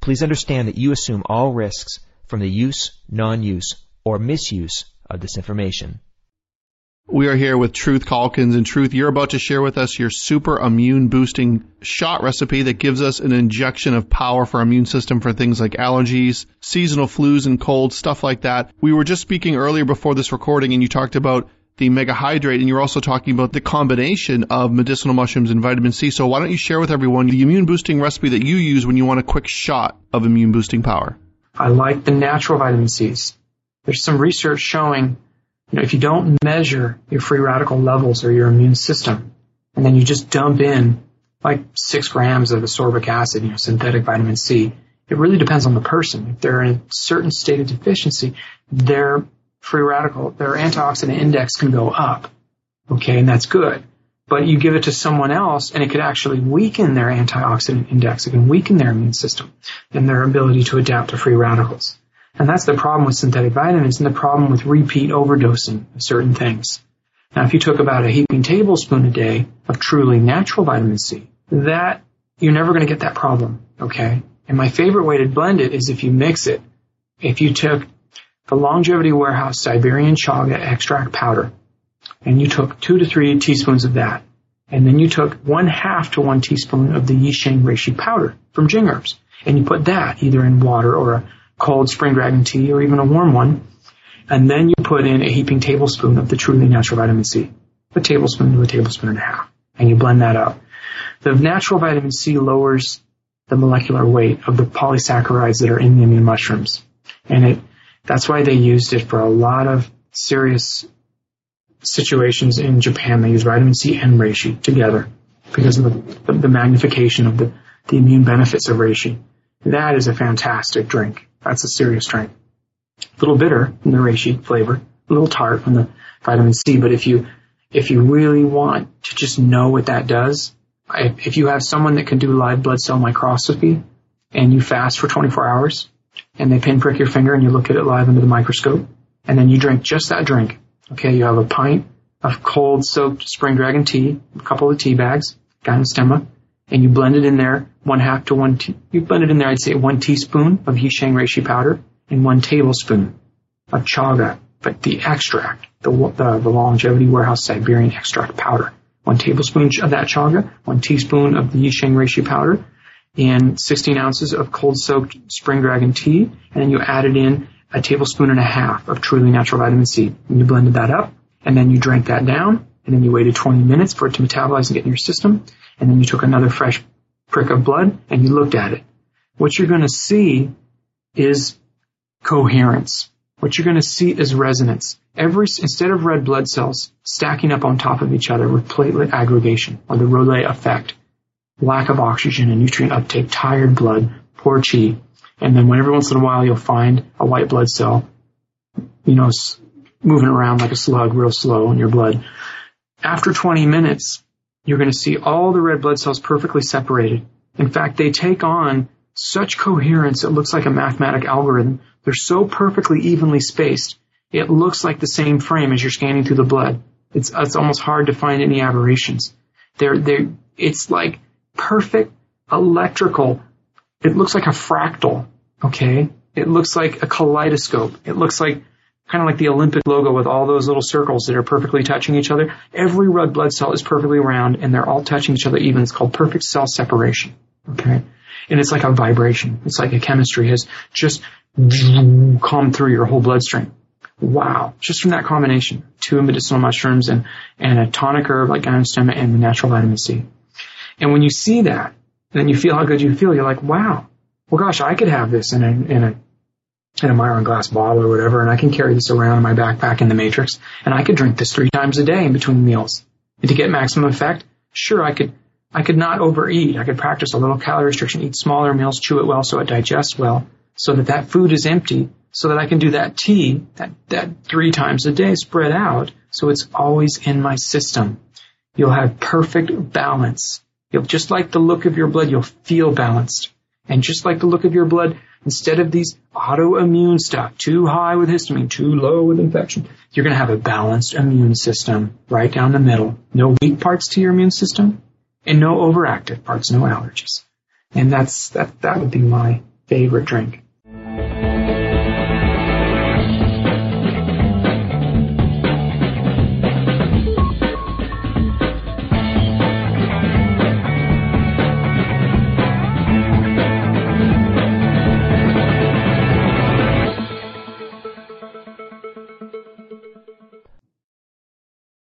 please understand that you assume all risks from the use, non-use, or misuse of this information. We are here with Truth Calkins, and Truth, you're about to share with us your super immune boosting shot recipe that gives us an injection of power for our immune system for things like allergies, seasonal flus and colds, stuff like that. We were just speaking earlier before this recording, and you talked about the mega hydrate, and you're also talking about the combination of medicinal mushrooms and vitamin C. So why don't you share with everyone the immune boosting recipe that you use when you want a quick shot of immune boosting power? I like the natural vitamin C's. There's some research showing, you know, if you don't measure your free radical levels or your immune system, and then you just dump in like six grams of ascorbic acid, you know, synthetic vitamin C, it really depends on the person. If they're in a certain state of deficiency, their free radical, their antioxidant index can go up. Okay, and that's good. But you give it to someone else and it could actually weaken their antioxidant index. It can weaken their immune system and their ability to adapt to free radicals. And that's the problem with synthetic vitamins and the problem with repeat overdosing of certain things. Now, if you took about a heaping tablespoon a day of truly natural vitamin C, that you're never going to get that problem. Okay. And my favorite way to blend it is if you mix it. If you took the Longevity Warehouse Siberian Chaga extract powder, and you took two to three teaspoons of that, and then you took one half to one teaspoon of the Yisheng reishi powder from Jing Herbs, and you put that either in water or a cold spring dragon tea or even a warm one, and then you put in a heaping tablespoon of the truly natural vitamin C, a tablespoon to a tablespoon and a half, and you blend that up. The natural vitamin C lowers the molecular weight of the polysaccharides that are in the immune mushrooms, and it that's why they used it for a lot of serious situations in Japan. They use vitamin C and reishi together because of the, the magnification of the, the immune benefits of reishi. That is a fantastic drink. That's a serious drink. A little bitter in the reishi flavor, a little tart from the vitamin C, but if you if you really want to just know what that does, if you have someone that can do live blood cell microscopy and you fast for 24 hours, and they pinprick your finger and you look at it live under the microscope, and then you drink just that drink. Okay, you have a pint of cold soaked spring dragon tea, a couple of tea bags, Gynostemma, and you blend it in there, one half to one, te- you blend it in there, I'd say one teaspoon of Yisheng reishi powder and one tablespoon of chaga, but the extract, the, the, the longevity warehouse Siberian extract powder. One tablespoon of that chaga, one teaspoon of the Yisheng reishi powder, and 16 ounces of cold soaked spring dragon tea, and then you added in a tablespoon and a half of truly natural vitamin C. And you blended that up, and then you drank that down, and then you waited 20 minutes for it to metabolize and get in your system, and then you took another fresh prick of blood and you looked at it. What you're going to see is coherence. What you're going to see is resonance. Every, instead of red blood cells stacking up on top of each other with platelet aggregation or the Rayleigh effect, lack of oxygen and nutrient uptake, tired blood, poor chi. And then every once in a while you'll find a white blood cell, you know, moving around like a slug real slow in your blood. After 20 minutes, you're going to see all the red blood cells perfectly separated. In fact, they take on such coherence, it looks like a mathematic algorithm. They're so perfectly evenly spaced. It looks like the same frame as you're scanning through the blood. It's, it's almost hard to find any aberrations. They're, they're, it's like perfect electrical. It looks like a fractal. Okay. It looks like a kaleidoscope. It looks like kind of like the Olympic logo with all those little circles that are perfectly touching each other. Every red blood cell is perfectly round and they're all touching each other even. It's called perfect cell separation. Okay. And it's like a vibration. It's like a chemistry has just come through your whole bloodstream. Wow. Just from that combination, two medicinal mushrooms and, and a tonic herb like Gynostemma and the natural vitamin C. And when you see that, then you feel how good you feel. You're like, wow, well, gosh, I could have this in a, in a, in a Miron glass bottle or whatever, and I can carry this around in my backpack in the Matrix, and I could drink this three times a day in between meals. And to get maximum effect, sure, I could, I could not overeat. I could practice a little calorie restriction, eat smaller meals, chew it well so it digests well, so that that food is empty so that I can do that tea, that, that three times a day spread out so it's always in my system. You'll have perfect balance. You'll, just like the look of your blood, you'll feel balanced. And just like the look of your blood, instead of these autoimmune stuff, too high with histamine, too low with infection, you're going to have a balanced immune system right down the middle. No weak parts to your immune system and no overactive parts, no allergies. And that's, that, that would be my favorite drink.